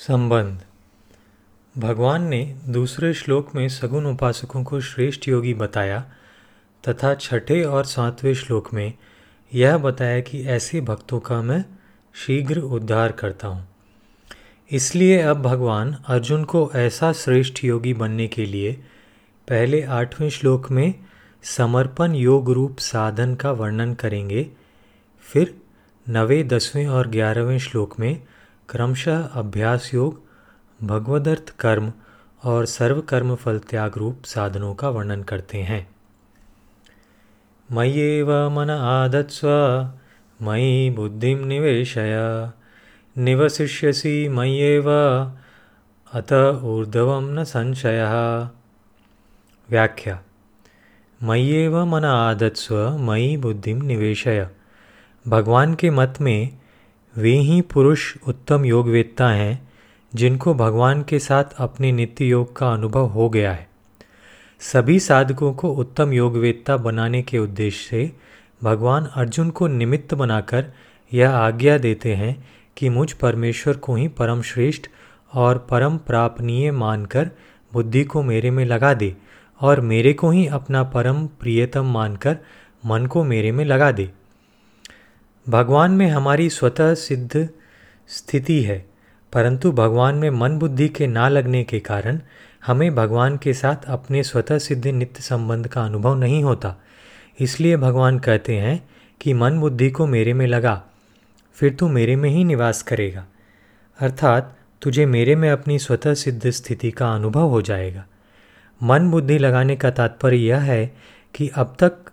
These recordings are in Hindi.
संबंध। भगवान ने दूसरे श्लोक में सगुण उपासकों को श्रेष्ठ योगी बताया तथा छठे और सातवें श्लोक में यह बताया कि ऐसे भक्तों का मैं शीघ्र उद्धार करता हूँ। इसलिए अब भगवान अर्जुन को ऐसा श्रेष्ठ योगी बनने के लिए पहले आठवें श्लोक में समर्पण योग रूप साधन का वर्णन करेंगे, फिर नवे दसवें और ग्यारहवें श्लोक में क्रमशः अभ्यास योग, भगवदर्थ कर्म और सर्व कर्म फल त्याग रूप साधनों का वर्णन करते हैं। मय्येव मन आदत्स्व, मयि बुद्धि निवेशय निवशिष्यसि मय्येव, अत ऊर्धव न संशय। व्याख्या। मय्येव मन आदत्स्व, मयि बुद्धि निवेशय। भगवान के मत में वे ही पुरुष उत्तम योगवेत्ता हैं, जिनको भगवान के साथ अपने नित्य योग का अनुभव हो गया है। सभी साधकों को उत्तम योगवेत्ता बनाने के उद्देश्य से भगवान अर्जुन को निमित्त बनाकर यह आज्ञा देते हैं कि मुझ परमेश्वर को ही परम श्रेष्ठ और परम प्रापनीय मानकर बुद्धि को मेरे में लगा दे और मेरे को ही अपना परम प्रियतम मानकर मन को मेरे में लगा दे। भगवान में हमारी स्वतः सिद्ध स्थिति है, परंतु भगवान में मन बुद्धि के ना लगने के कारण हमें भगवान के साथ अपने स्वतः सिद्ध नित्य संबंध का अनुभव नहीं होता। इसलिए भगवान कहते हैं कि मन बुद्धि को मेरे में लगा, फिर तू मेरे में ही निवास करेगा। अर्थात तुझे मेरे में अपनी स्वतः सिद्ध स्थिति का अनुभव हो जाएगा। मन बुद्धि लगाने का तात्पर्य यह है कि अब तक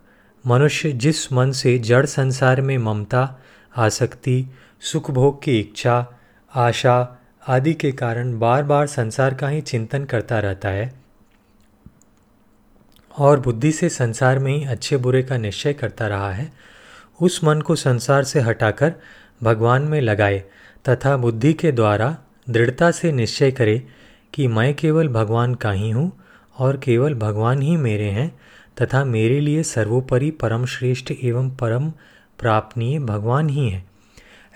मनुष्य जिस मन से जड़ संसार में ममता, आसक्ति सुख भोग की इच्छा, आशा आदि के कारण बार बार संसार का ही चिंतन करता रहता है और बुद्धि से संसार में ही अच्छे बुरे का निश्चय करता रहा है, उस मन को संसार से हटाकर भगवान में लगाए तथा बुद्धि के द्वारा दृढ़ता से निश्चय करे कि मैं केवल भगवान का ही हूँ और केवल भगवान ही मेरे हैं तथा मेरे लिए सर्वोपरि परम श्रेष्ठ एवं परम प्रापनीय भगवान ही हैं।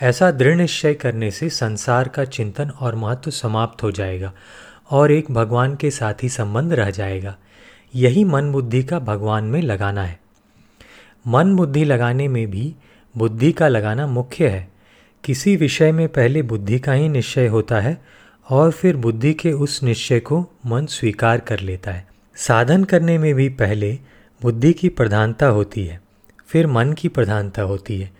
ऐसा दृढ़ निश्चय करने से संसार का चिंतन और महत्व समाप्त हो जाएगा और एक भगवान के साथ ही संबंध रह जाएगा। यही मन बुद्धि का भगवान में लगाना है। मन बुद्धि लगाने में भी बुद्धि का लगाना मुख्य है। किसी विषय में पहले बुद्धि का ही निश्चय होता है और फिर बुद्धि के उस निश्चय को मन स्वीकार कर लेता है। साधन करने में भी पहले बुद्धि की प्रधानता होती है, फिर मन की प्रधानता होती है।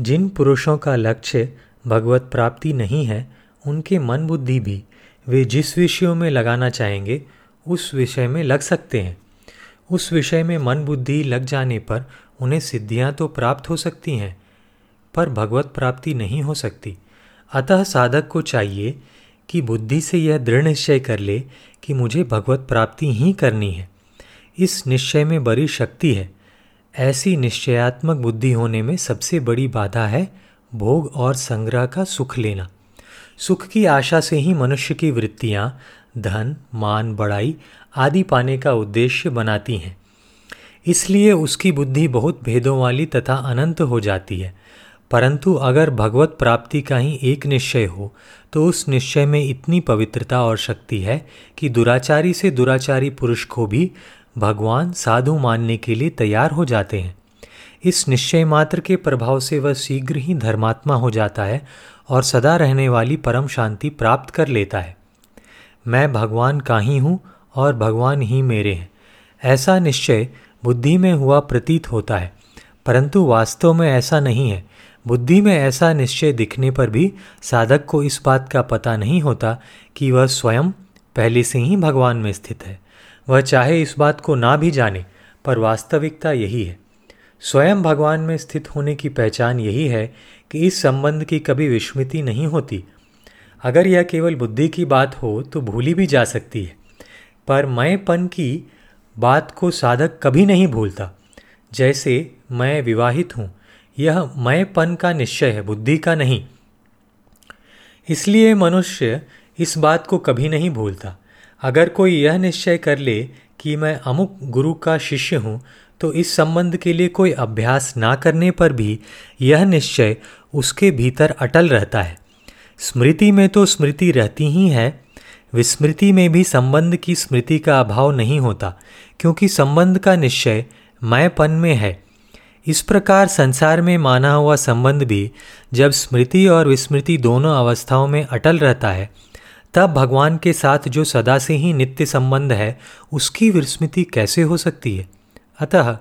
जिन पुरुषों का लक्ष्य भगवत प्राप्ति नहीं है, उनके मन बुद्धि भी, वे जिस विषयों में लगाना चाहेंगे, उस विषय में लग सकते हैं। उस विषय में मन बुद्धि लग जाने पर उन्हें सिद्धियाँ तो प्राप्त हो सकती हैं, पर भगवत प्राप्ति नहीं हो सकती। अतः साधक को चाहिए कि बुद्धि से यह दृढ़ निश्चय कर ले कि मुझे भगवत प्राप्ति ही करनी है। इस निश्चय में बड़ी शक्ति है। ऐसी निश्चयात्मक बुद्धि होने में सबसे बड़ी बाधा है भोग और संग्रह का सुख लेना। सुख की आशा से ही मनुष्य की वृत्तियाँ, धन, मान, बड़ाई आदि पाने का उद्देश्य बनाती हैं। इसलिए उसकी बुद्धि बहुत भेदों वाली तथा अनंत हो जाती है। परंतु अगर भगवत प्राप्ति का ही एक निश्चय हो तो उस निश्चय में इतनी पवित्रता और शक्ति है कि दुराचारी से दुराचारी पुरुष को भी भगवान साधु मानने के लिए तैयार हो जाते हैं। इस निश्चय मात्र के प्रभाव से वह शीघ्र ही धर्मात्मा हो जाता है और सदा रहने वाली परम शांति प्राप्त कर लेता है। मैं भगवान का ही हूँ और भगवान ही मेरे हैं। ऐसा निश्चय बुद्धि में हुआ प्रतीत होता है, परंतु वास्तव में ऐसा नहीं है। बुद्धि में ऐसा निश्चय दिखने पर भी साधक को इस बात का पता नहीं होता कि वह स्वयं पहले से ही भगवान में स्थित है। वह चाहे इस बात को ना भी जाने, पर वास्तविकता यही है। स्वयं भगवान में स्थित होने की पहचान यही है कि इस संबंध की कभी विस्मृति नहीं होती। अगर यह केवल बुद्धि की बात हो तो भूली भी जा सकती है। पर मैंपन की बात को साधक कभी नहीं भूलता। जैसे मैं विवाहित हूँ, यह मैंपन का निश्चय है, बुद्धि का नहीं। इसलिए मनुष्य इस बात को कभी नहीं भूलता। अगर कोई यह निश्चय कर ले कि मैं अमुक गुरु का शिष्य हूँ तो इस संबंध के लिए कोई अभ्यास ना करने पर भी यह निश्चय उसके भीतर अटल रहता है। स्मृति में तो स्मृति रहती ही है। विस्मृति में भी संबंध की स्मृति का अभाव नहीं होता, क्योंकि संबंध का निश्चय मैंपन में है। इस प्रकार संसार में माना हुआ संबंध भी जब स्मृति और विस्मृति दोनों अवस्थाओं में अटल रहता है तब भगवान के साथ जो सदा से ही नित्य संबंध है, उसकी विस्मृति कैसे हो सकती है? अतः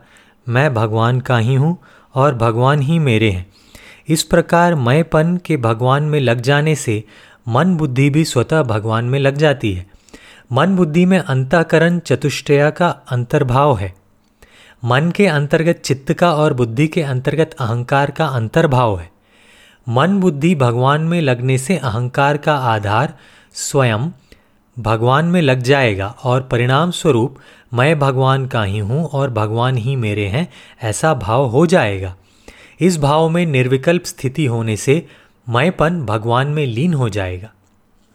मैं भगवान का ही हूँ और भगवान ही मेरे हैं। इस प्रकार मैंपन के भगवान में लग जाने से मन बुद्धि भी स्वतः भगवान में लग जाती है। मन बुद्धि में अंतःकरण चतुष्टया का अंतर्भाव है। मन के अंतर्गत चित्त का और बुद्धि के अंतर्गत अहंकार का अंतर्भाव है। मन बुद्धि भगवान में लगने से अहंकार का आधार स्वयं भगवान में लग जाएगा और परिणाम स्वरूप मैं भगवान का ही हूँ और भगवान ही मेरे हैं, ऐसा भाव हो जाएगा। इस भाव में निर्विकल्प स्थिति होने से मैंपन भगवान में लीन हो जाएगा।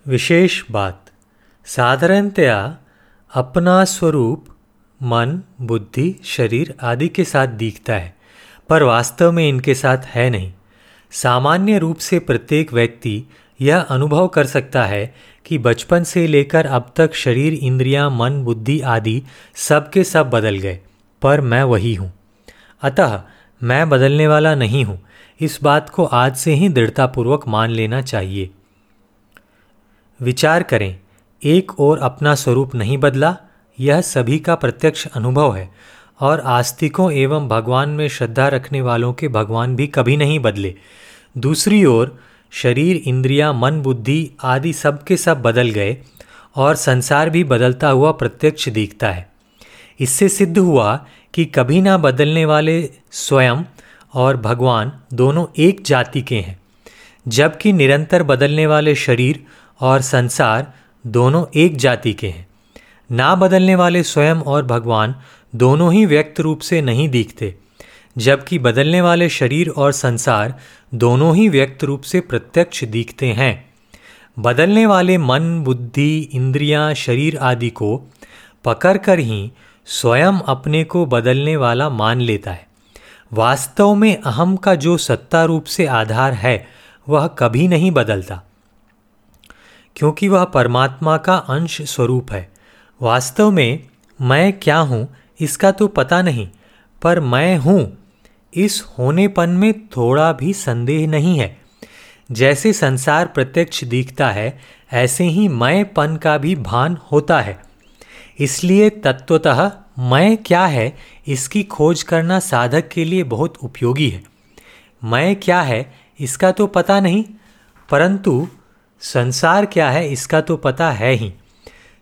विशेष बात, साधारणतया अपना स्वरूप, मन, बुद्धि, शरीर आदि के साथ दिखता है, पर वास्तव में इनके साथ है नहीं। सामान्य रूप से प्रत्येक व्यक्ति यह अनुभव कर सकता है कि बचपन से लेकर अब तक शरीर इंद्रियाँ, मन बुद्धि आदि सब के सब बदल गए पर मैं वही हूँ। अतः मैं बदलने वाला नहीं हूँ। इस बात को आज से ही दृढ़तापूर्वक मान लेना चाहिए। विचार करें एक और अपना स्वरूप नहीं बदला यह सभी का प्रत्यक्ष अनुभव है और आस्तिकों एवं भगवान में श्रद्धा रखने वालों के भगवान भी कभी नहीं बदले। दूसरी ओर शरीर इंद्रियाँ, मन बुद्धि आदि सब के सब बदल गए और संसार भी बदलता हुआ प्रत्यक्ष दिखता है। इससे सिद्ध हुआ कि कभी ना बदलने वाले स्वयं और भगवान दोनों एक जाति के हैं जबकि निरंतर बदलने वाले शरीर और संसार दोनों एक जाति के हैं। ना बदलने वाले स्वयं और भगवान दोनों ही व्यक्त रूप से नहीं दिखते। जबकि बदलने वाले शरीर और संसार दोनों ही व्यक्त रूप से प्रत्यक्ष दिखते हैं। बदलने वाले मन बुद्धि इंद्रियाँ, शरीर आदि को पकड़कर ही स्वयं अपने को बदलने वाला मान लेता है। वास्तव में अहम का जो सत्ता रूप से आधार है वह कभी नहीं बदलता। क्योंकि वह परमात्मा का अंश स्वरूप है। वास्तव में मैं क्या हूँ इसका तो पता नहीं पर मैं हूँ। इस होनेपन में थोड़ा भी संदेह नहीं है। जैसे संसार प्रत्यक्ष दिखता है, ऐसे ही मैंपन का भी भान होता है। इसलिए तत्वतः मैं क्या है, इसकी खोज करना साधक के लिए बहुत उपयोगी है। मैं क्या है, इसका तो पता नहीं, परंतु संसार क्या है, इसका तो पता है ही।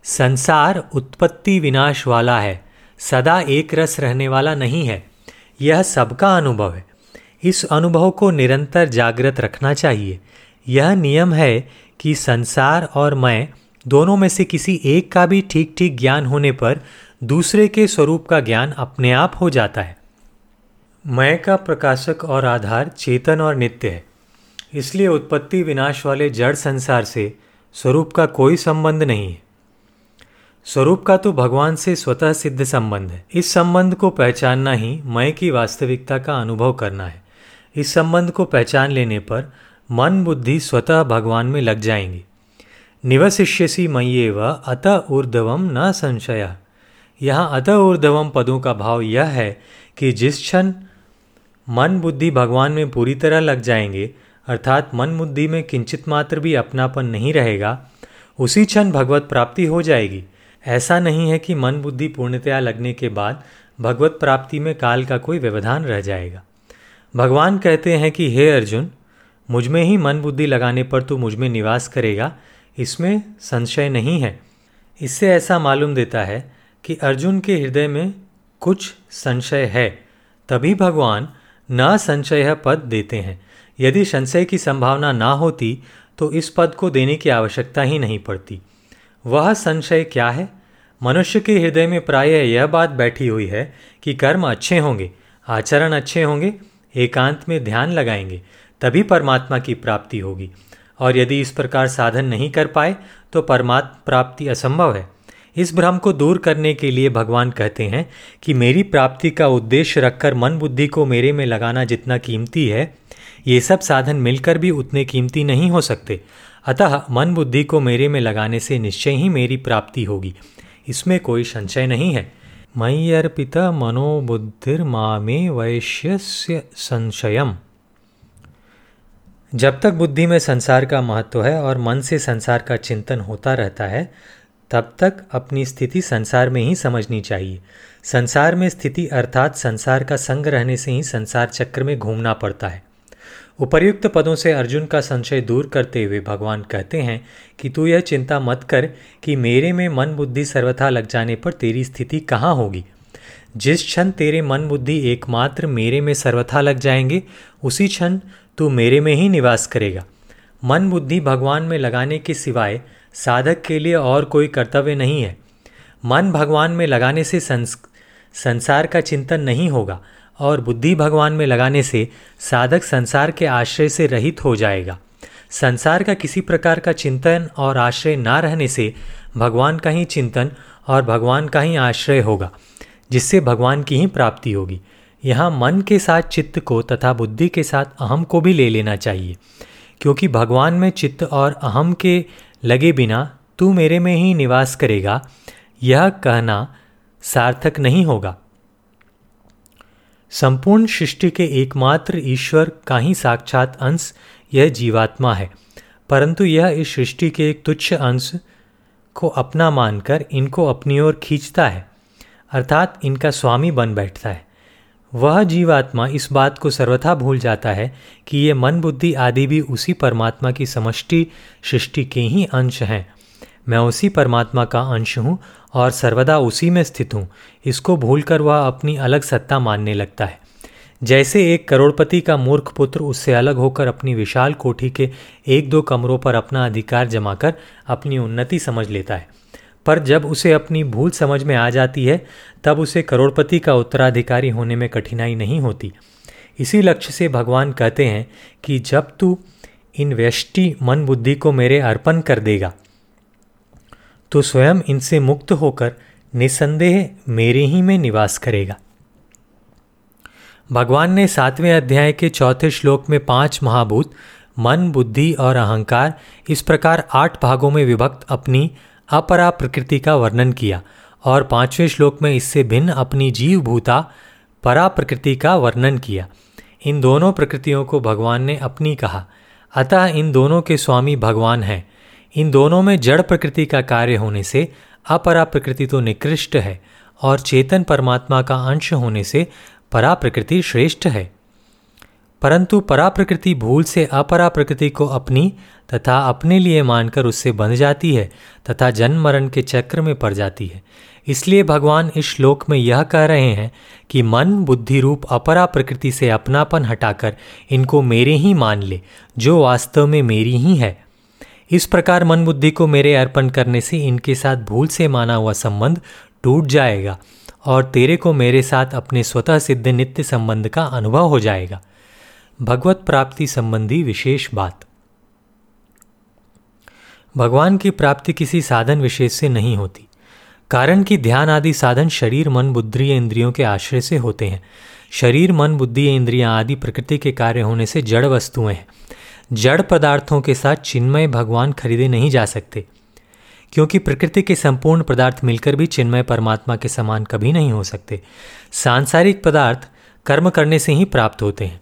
संसार उत्पत्ति विनाश वाला है, सदा एक रस रहने वाला नहीं है। यह सबका अनुभव है। इस अनुभव को निरंतर जागृत रखना चाहिए। यह नियम है कि संसार और मैं दोनों में से किसी एक का भी ठीक ठीक ज्ञान होने पर दूसरे के स्वरूप का ज्ञान अपने आप हो जाता है। मैं का प्रकाशक और आधार चेतन और नित्य है। इसलिए उत्पत्ति विनाश वाले जड़ संसार से स्वरूप का कोई संबंध नहीं है। स्वरूप का तो भगवान से स्वतः सिद्ध संबंध है। इस संबंध को पहचानना ही मय की वास्तविकता का अनुभव करना है। इस संबंध को पहचान लेने पर मन बुद्धि स्वतः भगवान में लग जाएँगी। निवशिष्यसी मये व अत ऊर्धवम न संशय। यहाँ अत ऊर्धवम पदों का भाव यह है कि जिस क्षण मन बुद्धि भगवान में पूरी तरह लग जाएँगे, अर्थात मन बुद्धि में किंचित मात्र भी अपनापन नहीं रहेगा, उसी क्षण भगवत प्राप्ति हो जाएगी। ऐसा नहीं है कि मन बुद्धि पूर्णतया लगने के बाद भगवत प्राप्ति में काल का कोई व्यवधान रह जाएगा। भगवान कहते हैं कि, हे अर्जुन, मुझमें ही मन बुद्धि लगाने पर तू मुझमें निवास करेगा, इसमें संशय नहीं है। इससे ऐसा मालूम देता है कि अर्जुन के हृदय में कुछ संशय है, तभी भगवान न संशय पद देते हैं। यदि संशय की संभावना ना होती तो इस पद को देने की आवश्यकता ही नहीं पड़ती। वह संशय क्या है? मनुष्य के हृदय में प्रायः यह बात बैठी हुई है कि कर्म अच्छे होंगे, आचरण अच्छे होंगे, एकांत में ध्यान लगाएँगे, तभी परमात्मा की प्राप्ति होगी। और यदि इस प्रकार साधन नहीं कर पाए तो परमात्मा प्राप्ति असंभव है। इस भ्रम को दूर करने के लिए भगवान कहते हैं कि मेरी प्राप्ति का उद्देश्य रखकर मन बुद्धि को मेरे में लगाना जितना कीमती है, ये सब साधन मिलकर भी उतने कीमती नहीं हो सकते। अतः मन बुद्धि को मेरे में लगाने से निश्चय ही मेरी प्राप्ति होगी। इसमें कोई संशय नहीं है। मई अर्पित मनोबुद्धिर्मामे वैश्य संशयम। जब तक बुद्धि में संसार का महत्व है और मन से संसार का चिंतन होता रहता है, तब तक अपनी स्थिति संसार में ही समझनी चाहिए। संसार में स्थिति अर्थात संसार का संग रहने से ही संसार चक्र में घूमना पड़ता है। उपर्युक्त पदों से अर्जुन का संशय दूर करते हुए भगवान कहते हैं कि तू यह चिंता मत कर कि मेरे में मन बुद्धि सर्वथा लग जाने पर तेरी स्थिति कहाँ होगी। जिस क्षण तेरे मन बुद्धि एकमात्र मेरे में सर्वथा लग जाएँगे उसी क्षण तू मेरे में ही निवास करेगा। मन बुद्धि भगवान में लगाने के सिवाय साधक के लिए और कोई कर्तव्य नहीं है। मन भगवान में लगाने से संस, संसार का चिंतन नहीं होगा। और बुद्धि भगवान में लगाने से साधक संसार के आश्रय से रहित हो जाएगा। संसार का किसी प्रकार का चिंतन और आश्रय ना रहने से भगवान का ही चिंतन और भगवान का ही आश्रय होगा, जिससे भगवान की ही प्राप्ति होगी। यहाँ मन के साथ चित्त को तथा बुद्धि के साथ अहम को भी ले लेना चाहिए, क्योंकि भगवान में चित्त और अहम के लगे बिना तू मेरे में ही निवास करेगा। यह कहना सार्थक नहीं होगा। संपूर्ण सृष्टि के एकमात्र ईश्वर का ही साक्षात अंश यह जीवात्मा है। परंतु यह इस सृष्टि के एक तुच्छ अंश को अपना मानकर इनको अपनी ओर खींचता है, अर्थात इनका स्वामी बन बैठता है। वह जीवात्मा इस बात को सर्वथा भूल जाता है कि ये मन बुद्धि आदि भी उसी परमात्मा की समष्टि सृष्टि के ही अंश हैं। मैं उसी परमात्मा का अंश हूँ और सर्वदा उसी में स्थित हूँ। इसको भूलकर वह अपनी अलग सत्ता मानने लगता है। जैसे एक करोड़पति का मूर्ख पुत्र उससे अलग होकर अपनी विशाल कोठी के एक दो कमरों पर अपना अधिकार जमाकर अपनी उन्नति समझ लेता है। पर जब उसे अपनी भूल समझ में आ जाती है, तब उसे करोड़पति का उत्तराधिकारी होने में कठिनाई नहीं होती। इसी लक्ष्य से भगवान कहते हैं कि जब तू इन व्यष्टि मन बुद्धि को मेरे अर्पण कर देगा तो स्वयं इनसे मुक्त होकर निसंदेह मेरे ही में निवास करेगा। भगवान ने सातवें अध्याय के चौथे श्लोक में पाँच महाभूत, मन, बुद्धि और अहंकार इस प्रकार आठ भागों में विभक्त अपनी अपरा प्रकृति का वर्णन किया और पाँचवें श्लोक में इससे भिन्न अपनी जीव भूता परा प्रकृति का वर्णन किया। इन दोनों प्रकृतियों को भगवान ने अपनी कहा। अतः इन दोनों के स्वामी भगवान हैं। इन दोनों में जड़ प्रकृति का कार्य होने से अपरा प्रकृति तो निकृष्ट है और चेतन परमात्मा का अंश होने से परा प्रकृति श्रेष्ठ है। परंतु परा प्रकृति भूल से अपरा प्रकृति को अपनी तथा अपने लिए मानकर उससे बंध जाती है तथा जन्म मरण के चक्र में पड़ जाती है। इसलिए भगवान इस श्लोक में यह कह रहे हैं कि मन बुद्धि रूप अपरा प्रकृति से अपनापन हटाकर इनको मेरे ही मान ले, जो वास्तव में मेरी ही है। इस प्रकार मन बुद्धि को मेरे अर्पण करने से इनके साथ भूल से माना हुआ संबंध टूट जाएगा और तेरे को मेरे साथ अपने स्वतः सिद्ध नित्य संबंध का अनुभव हो जाएगा। भगवत प्राप्ति संबंधी विशेष बात। भगवान की प्राप्ति किसी साधन विशेष से नहीं होती। कारण कि ध्यान आदि साधन शरीर, मन, बुद्धि, इंद्रियों के आश्रय से होते हैं। शरीर, मन, बुद्धि, इंद्रियाँ आदि प्रकृति के कार्य होने से जड़ वस्तुएँ हैं। जड़ पदार्थों के साथ चिन्मय भगवान खरीदे नहीं जा सकते, क्योंकि प्रकृति के संपूर्ण पदार्थ मिलकर भी चिन्मय परमात्मा के समान कभी नहीं हो सकते। सांसारिक पदार्थ कर्म करने से ही प्राप्त होते हैं।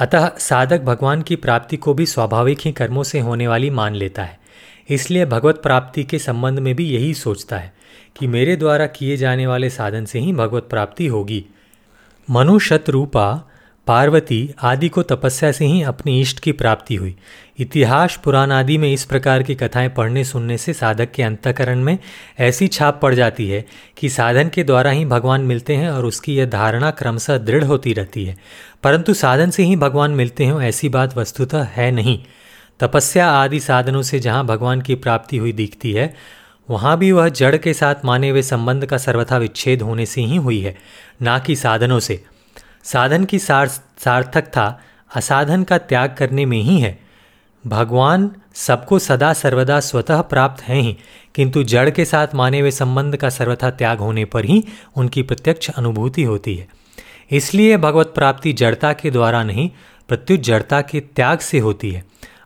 अतः साधक भगवान की प्राप्ति को भी स्वाभाविक ही कर्मों से होने वाली मान लेता है। इसलिए भगवत प्राप्ति के संबंध में भी यही सोचता है कि मेरे द्वारा किए जाने वाले साधन से ही भगवत प्राप्ति होगी। मनुष्यत रूपा पार्वती आदि को तपस्या से ही अपनी इष्ट की प्राप्ति हुई। इतिहास पुराण आदि में इस प्रकार की कथाएँ पढ़ने सुनने से साधक के अंतकरण में ऐसी छाप पड़ जाती है कि साधन के द्वारा ही भगवान मिलते हैं और उसकी यह धारणा क्रमशः दृढ़ होती रहती है। परंतु साधन से ही भगवान मिलते हैं ऐसी बात वस्तुतः है नहीं। तपस्या आदि साधनों से जहाँ भगवान की प्राप्ति हुई दिखती है, वहाँ भी वह जड़ के साथ माने हुए संबंध का सर्वथा विच्छेद होने से ही हुई है, ना कि साधनों से। साधन की सार सार्थकता असाधन का त्याग करने में ही है। भगवान सबको सदा सर्वदा स्वतः प्राप्त हैं ही, किंतु जड़ के साथ माने हुए संबंध का सर्वथा त्याग होने पर ही उनकी प्रत्यक्ष अनुभूति होती है। इसलिए भगवत प्राप्ति जड़ता के द्वारा नहीं, प्रत्युत जड़ता के त्याग से होती है।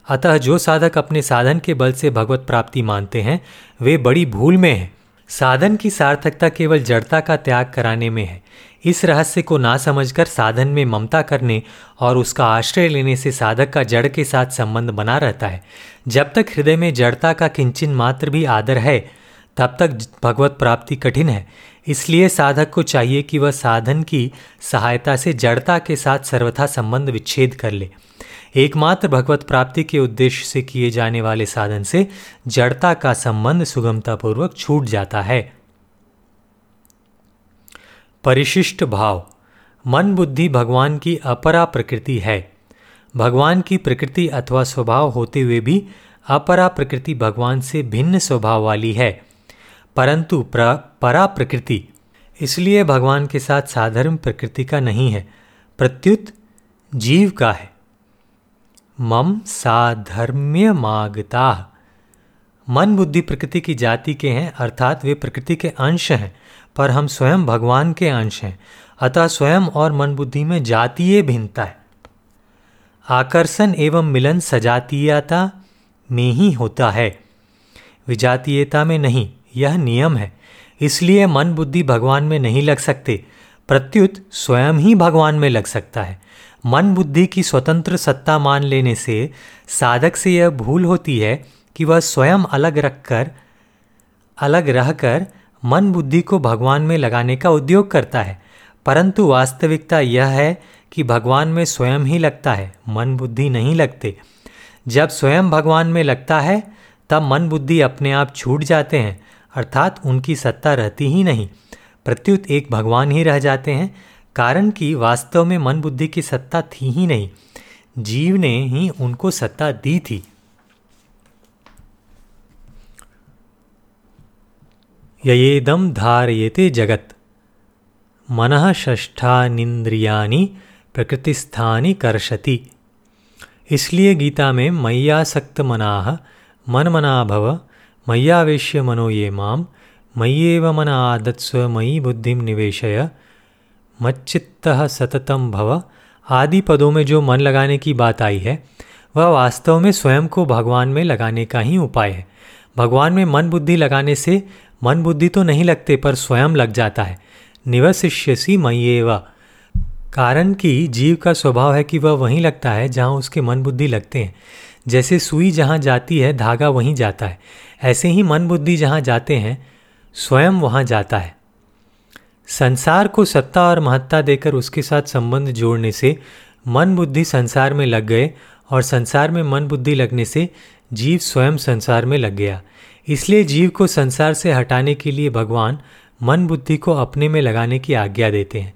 अतः जो साधक अपने साधन के बल से भगवत प्राप्ति मानते हैं, वे बड़ी भूल में हैं। साधन की सार्थकता केवल जड़ता का त्याग कराने में है। इस रहस्य को ना समझकर साधन में ममता करने और उसका आश्रय लेने से साधक का जड़ के साथ संबंध बना रहता है। जब तक हृदय में जड़ता का किंचन मात्र भी आदर है, तब तक भगवत प्राप्ति कठिन है। इसलिए साधक को चाहिए कि वह साधन की सहायता से जड़ता के साथ सर्वथा संबंध विच्छेद कर ले। एकमात्र भगवत प्राप्ति के उद्देश्य से किए जाने वाले साधन से जड़ता का संबंध सुगमतापूर्वक छूट जाता है। परिशिष्ट भाव। मन बुद्धि भगवान की अपरा प्रकृति है। भगवान की प्रकृति अथवा स्वभाव होते हुए भी अपरा प्रकृति भगवान से भिन्न स्वभाव वाली है। परंतु प्र, परा प्रकृति। इसलिए भगवान के साथ साधारण प्रकृति का नहीं है। प्रत्युत जीव का है। मम साधर्म्य मागता। मन बुद्धि प्रकृति की जाति के हैं, अर्थात वे प्रकृति के अंश हैं, पर हम स्वयं भगवान के अंश हैं, अतः स्वयं और मन बुद्धि में जातीय भिन्नता है। आकर्षण एवं मिलन सजातीयता में ही होता है। विजातीयता में नहीं, यह नियम है, इसलिए मन बुद्धि भगवान में नहीं लग सकते, प्रत्युत स्वयं ही भगवान में लग सकता है। मन बुद्धि की स्वतंत्र सत्ता मान लेने से साधक से यह भूल होती है कि वह स्वयं अलग रखकर, अलग रहकर मन बुद्धि को भगवान में लगाने का उद्योग करता है। परंतु वास्तविकता यह है कि भगवान में स्वयं ही लगता है मन बुद्धि नहीं लगते। जब स्वयं भगवान में लगता है, तब मन बुद्धि अपने आप छूट जाते हैं, अर्थात उनकी सत्ता रहती ही नहीं। प्रत्युत एक भगवान ही रह जाते हैं कारण कि वास्तव में मन बुद्धि की सत्ता थी ही नहीं, जीव ने ही उनको सत्ता दी थी। ययेदम धारयेते जगत, मन षष्ठानिंद्रियानि प्रकृतिस्थानी कर्षति। इसलिए गीता में मय्यासक्त मनाह मन मना भव मय्यावेश्य मनो ये माम, मय्येव मन आदत्स्व मयि बुद्धिम निवेशय मच्चित्त सततम भव। आदि पदों में जो मन लगाने की बात आई है, वह वास्तव में स्वयं को भगवान में लगाने का ही उपाय है। भगवान में मन बुद्धि लगाने से मन बुद्धि तो नहीं लगते, पर स्वयं लग जाता है। निवशिष्यसी मयेवा कारण कि जीव का स्वभाव है कि वह वहीं लगता है जहाँ उसके मन बुद्धि लगते हैं। जैसे सुई जहाँ जाती है, धागा वहीं जाता है। ऐसे ही मन बुद्धि जहाँ जाते हैं, स्वयं वहाँ जाता है। संसार को सत्ता और महत्ता देकर उसके साथ संबंध जोड़ने से मन बुद्धि संसार में लग गए और संसार में मन बुद्धि लगने से जीव स्वयं संसार में लग गया। इसलिए जीव को संसार से हटाने के लिए भगवान मन बुद्धि को अपने में लगाने की आज्ञा देते हैं।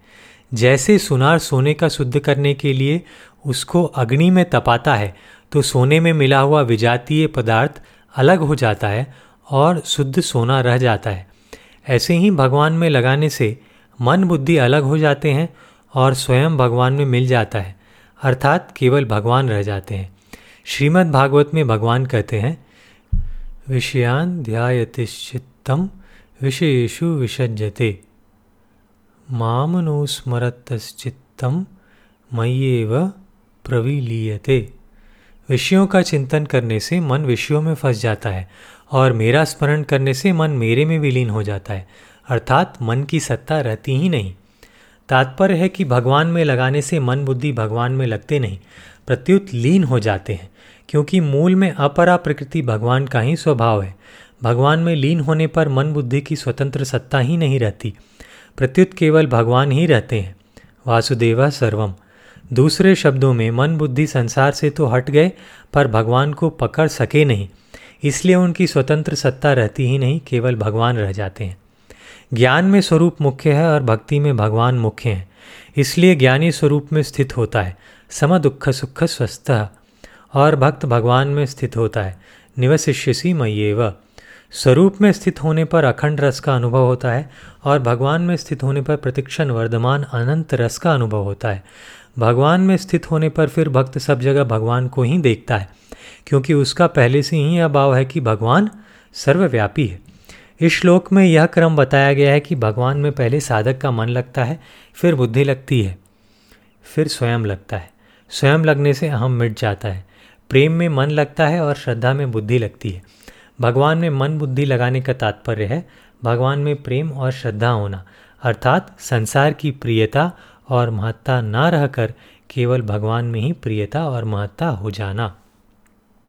जैसे सुनार सोने का शुद्ध करने के लिए उसको अग्नि में तपाता है तो सोने में मिला हुआ विजातीय पदार्थ अलग हो जाता है और शुद्ध सोना रह जाता है। ऐसे ही भगवान में लगाने से मन बुद्धि अलग हो जाते हैं और स्वयं भगवान में मिल जाता है, अर्थात केवल भगवान रह जाते हैं। श्रीमद् भागवत में भगवान कहते हैं, विषयान ध्यायतिश्चित्तम विषयेशु विसज्जते। मामनुस्मरतश्चित्तम मय्येव प्रविलीयते। विषयों का चिंतन करने से मन विषयों में फंस जाता है और मेरा स्मरण करने से मन मेरे में विलीन हो जाता है, अर्थात मन की सत्ता रहती ही नहीं। तात्पर्य है कि भगवान में लगाने से मन बुद्धि भगवान में लगते नहीं, प्रत्युत लीन हो जाते हैं, क्योंकि मूल में अपरा प्रकृति भगवान का ही स्वभाव है। भगवान में लीन होने पर मन बुद्धि की स्वतंत्र सत्ता ही नहीं रहती, प्रत्युत केवल भगवान ही रहते हैं। वासुदेवा सर्वम। दूसरे शब्दों में, मन बुद्धि संसार से तो हट गए, पर भगवान को पकड़ सके नहीं। इसलिए उनकी स्वतंत्र सत्ता रहती ही नहीं, केवल भगवान रह जाते हैं। ज्ञान में स्वरूप मुख्य है और भक्ति में भगवान मुख्य हैं। इसलिए ज्ञानी स्वरूप में स्थित होता है सम दुख सुख स्वस्थ और भक्त भगवान में स्थित होता है निवशिष्यसी मयेव स्वरूप में स्थित होने पर अखंड रस का अनुभव होता है, और भगवान में स्थित होने पर प्रतिक्षण वर्धमान अनंत रस का अनुभव होता है। भगवान में स्थित होने पर फिर भक्त सब जगह भगवान को ही देखता है, क्योंकि उसका पहले से ही यह भाव है कि भगवान सर्वव्यापी है। इस श्लोक में यह क्रम बताया गया है कि भगवान में पहले साधक का मन लगता है, फिर बुद्धि लगती है, फिर स्वयं लगता है। स्वयं लगने से अहम मिट जाता है। प्रेम में मन लगता है और श्रद्धा में बुद्धि लगती है। भगवान में मन बुद्धि लगाने का तात्पर्य है, भगवान में प्रेम और श्रद्धा होना, अर्थात संसार की प्रियता और महत्ता ना रहकर केवल भगवान में ही प्रियता और महत्ता हो जाना।